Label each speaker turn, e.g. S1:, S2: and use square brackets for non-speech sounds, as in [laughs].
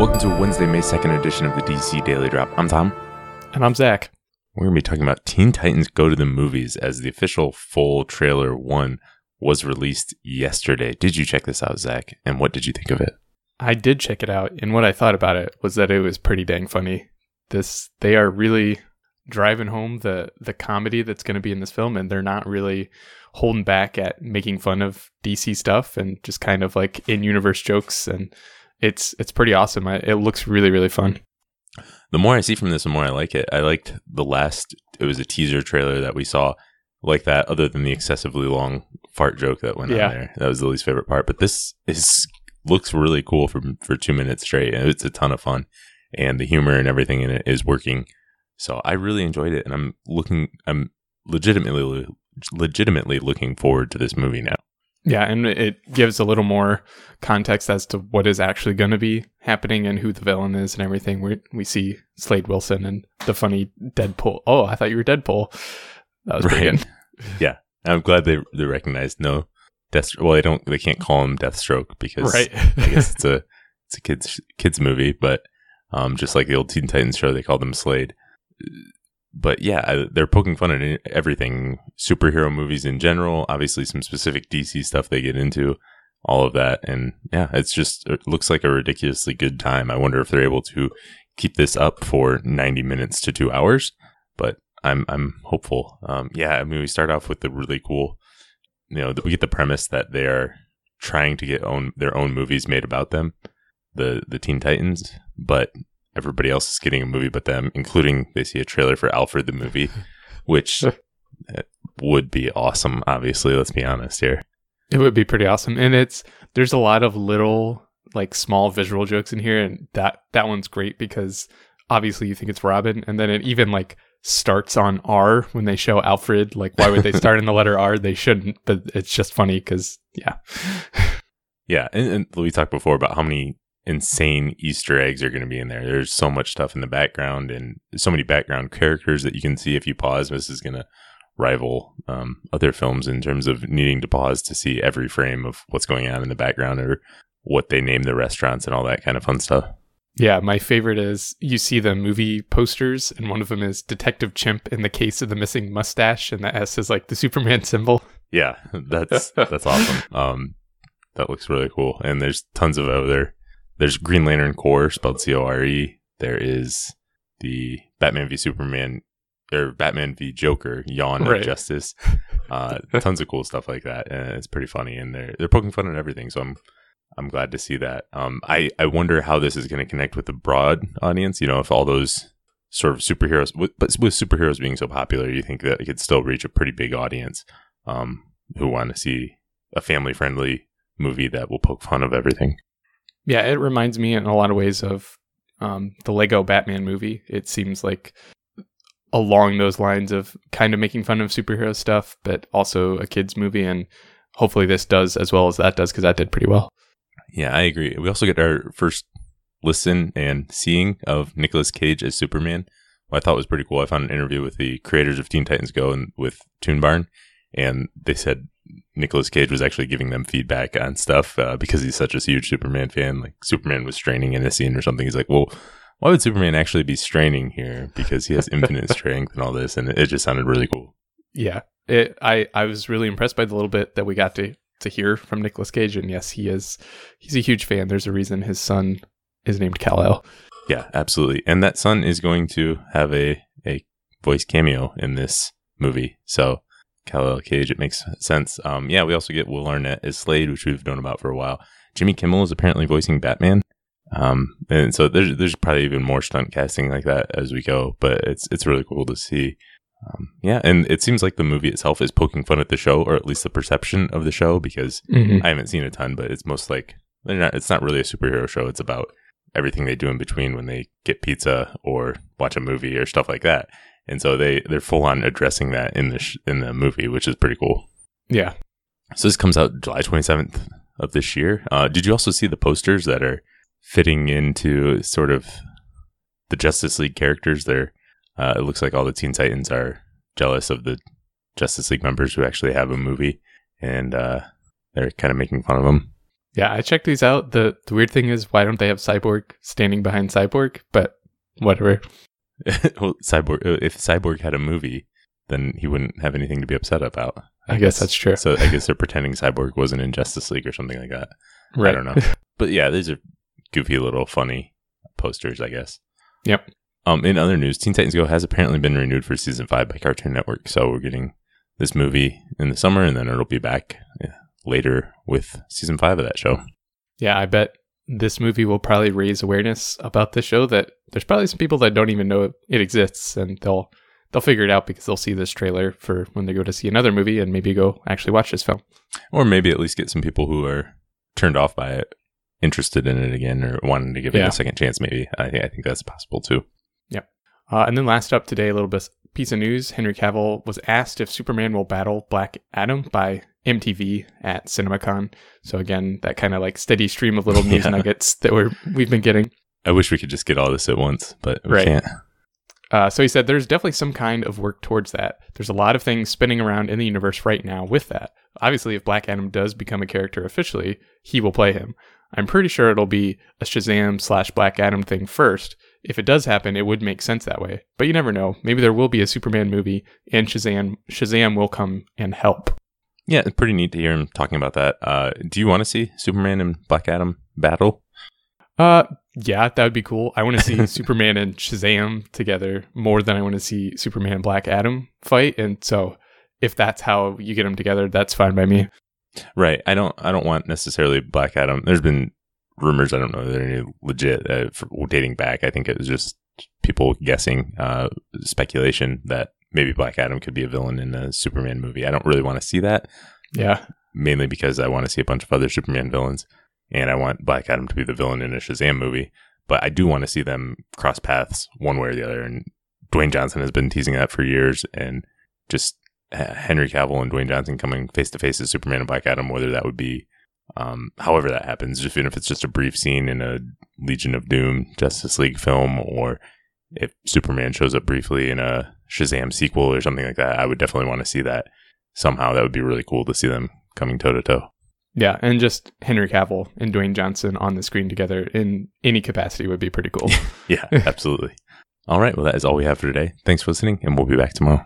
S1: Welcome to Wednesday, May 2nd edition of the DC Daily Drop. I'm Tom.
S2: And I'm Zach.
S1: We're going to be talking about Teen Titans Go to the Movies as the official full trailer one was released yesterday. Did you check this out, Zach? And what did you think of it?
S2: I did check it out, and what I thought about it was that it was pretty dang funny. This they are really driving home the the comedy that's going to be in this film, and they're not really holding back at making fun of DC stuff and just kind of like in universe jokes, and it's it's pretty awesome. I, it looks really really fun.
S1: The more I see from this, the more I like it. I liked the last. It was a teaser trailer that we saw like that, other than the excessively long fart joke that went
S2: Yeah.
S1: on there. That was the least favorite part. But this is looks really cool for for two minutes straight, and it's a ton of fun, and the humor and everything in it is working. So I really enjoyed it, and I'm looking. I'm legitimately legitimately looking forward to this movie now.
S2: Yeah, and it gives a little more context as to what is actually going to be happening and who the villain is and everything. We we see Slade Wilson and the funny Deadpool. Oh, I thought you were Deadpool. That was
S1: Right.
S2: good. [laughs]
S1: yeah, I'm glad they they recognized no Death. Well, they don't. They can't call him Deathstroke because
S2: Right.
S1: I guess [laughs] it's a it's a kids kids movie, but um, just like the old Teen Titans show, they called them Slade. But yeah, they're poking fun at everything superhero movies in general. Obviously, some specific DC stuff they get into, all of that, and yeah, it's just it looks like a ridiculously good time. I wonder if they're able to keep this up for 90 minutes to two hours, but I'm I'm hopeful. Um, yeah, I mean, we start off with the really cool, you know, we get the premise that they are trying to get own their own movies made about them, the the Teen Titans, but everybody else is getting a movie but them, including they see a trailer for Alfred the movie, which [laughs] uh, would be awesome. Obviously, let's be honest here.
S2: It would be pretty awesome. And it's there's a lot of little like small visual jokes in here and that that one's great because obviously you think it's Robin and then it even like starts on R when they show Alfred like why would they start in the letter R they shouldn't but it's just funny cuz yeah. [laughs]
S1: Yeah, and, and we talked before about how many insane Easter eggs are going to be in there. There's so much stuff in the background and so many background characters that you can see if you pause. This is going to rival um, other films in terms of needing to pause to see every frame of what's going on in the background or what they name the restaurants and all that kind of fun stuff.
S2: Yeah, my favorite is you see the movie posters and one of them is Detective Chimp in the case of the missing mustache and the S is like the Superman symbol.
S1: Yeah, that's [laughs] that's awesome. Um, that looks really cool. And there's tons of other. There's Green Lantern Corps spelled C O R E. There is the Batman v Superman or Batman v Joker Yawn
S2: Right.
S1: of Justice. [laughs] Uh, tons of cool stuff like that, and it's pretty funny. And they're they're poking fun at everything. So I'm I'm glad to see that. Um, I I wonder how this is going to connect with the broad audience. You know, if all those sort of superheroes, with, but with superheroes being so popular, you think that it could still reach a pretty big audience um, who want to see a family friendly movie that will poke fun of everything.
S2: Yeah, it reminds me in a lot of ways of um, the Lego Batman movie. It seems like along those lines of kind of making fun of superhero stuff, but also a kids movie. And hopefully this does as well as that does because that did pretty well.
S1: Yeah, I agree. We also get our first listen and seeing of Nicolas Cage as Superman. I thought was pretty cool. I found an interview with the creators of Teen Titans Go and with Toon Barn, and they said Nicolas Cage was actually giving them feedback on stuff uh, because he's such a huge Superman fan. Like Superman was straining in a scene or something. He's like, well. Why would Superman actually be straining here? Because he has infinite [laughs] strength and all this, and it just sounded really cool.
S2: Yeah, it, I I was really impressed by the little bit that we got to to hear from Nicolas Cage. And yes, he is he's a huge fan. There's a reason his son is named Kal El.
S1: Yeah, absolutely. And that son is going to have a, a voice cameo in this movie. So Kal-El Cage, it makes sense. Um, yeah, we also get Will Arnett as Slade, which we've known about for a while. Jimmy Kimmel is apparently voicing Batman. Um, and so there's there's probably even more stunt casting like that as we go, but it's it's really cool to see. Um, yeah, and it seems like the movie itself is poking fun at the show, or at least the perception of the show, because
S2: Mhm.
S1: I haven't seen a ton, but it's most like they're not. It's not really a superhero show. It's about everything they do in between when they get pizza or watch a movie or stuff like that. And so they they're full on addressing that in the sh- in the movie, which is pretty cool.
S2: Yeah,
S1: So this comes out July twenty seventh of this year. Uh, did you also see the posters that are fitting into sort of the Justice League characters? There, uh, it looks like all the Teen Titans are jealous of the Justice League members who actually have a movie, and uh, they're kind of making fun of them.
S2: Yeah, I checked these out. The the weird thing is, why don't they have Cyborg standing behind Cyborg? But whatever. [laughs]
S1: well, Cyborg. uh, If Cyborg had a movie, then he wouldn't have anything to be upset about.
S2: I guess that's true.
S1: So I guess they're pretending Cyborg wasn't in Justice League or something like that.
S2: Right.
S1: I don't know. [laughs] but yeah, these are goofy little funny posters, I guess.
S2: Yep.
S1: Um, in other news, Teen Titans Go has apparently been renewed for season five by Cartoon Network. So we're getting this movie in the summer, and then it'll be back uh, later with season five of that show.
S2: Yeah, I bet this movie will probably raise awareness about the show that there's probably some people that don't even know it exists and they'll they'll figure it out because they'll see this trailer for when they go to see another movie and maybe go actually watch this film.
S1: Or maybe at least get some people who are turned off by it interested in it again or wanting to give it a second chance. Maybe I think I think that's possible too.
S2: Uh, and then last up today, a little bit piece of news: Henry Cavill was asked if Superman will battle Black Adam by MTV at CinemaCon. So again, that kind of like steady stream of little news [laughs]
S1: Yeah.
S2: nuggets that we're we've been getting.
S1: I wish we could just get all this at once, but we
S2: Right.
S1: can't.
S2: Uh, so he said there's definitely some kind of work towards that. There's a lot of things spinning around in the universe right now with that. Obviously, if Black Adam does become a character officially, he will play him. I'm pretty sure it'll be a Shazam slash Black Adam thing first. If it does happen, it would make sense that way. But you never know. Maybe there will be a Superman movie, and Shazam Shazam will come and help.
S1: Yeah, it's pretty neat to hear him talking about that. Uh, do you want to see Superman and Black Adam battle?
S2: Uh, yeah, that would be cool. I want to see [laughs] Superman and Shazam together more than I want to see Superman and Black Adam fight. And so, if that's how you get them together, that's fine by me.
S1: Right. I don't. I don't want necessarily Black Adam. There's been rumors. I don't know. if They're any legit uh, for, dating back. I think it was just people guessing, uh, speculation that maybe Black Adam could be a villain in a Superman movie. I don't really want to see that.
S2: Yeah,
S1: mainly because I want to see a bunch of other Superman villains, and I want Black Adam to be the villain in a Shazam movie. But I do want to see them cross paths one way or the other. And Dwayne Johnson has been teasing that for years, and just Henry Cavill and Dwayne Johnson coming face to face as Superman and Black Adam, whether that would be, um, however that happens, even if it's just a brief scene in a Legion of Doom Justice League film, or if Superman shows up briefly in a Shazam sequel or something like that, I would definitely want to see that somehow. That would be really cool to see them coming toe to toe.
S2: yeah, and just Henry Cavill and Dwayne Johnson on the screen together in any capacity would be pretty cool. [laughs]
S1: Yeah, absolutely. [laughs] all right. Well, that is all we have for today. Thanks for listening, and we'll be back tomorrow.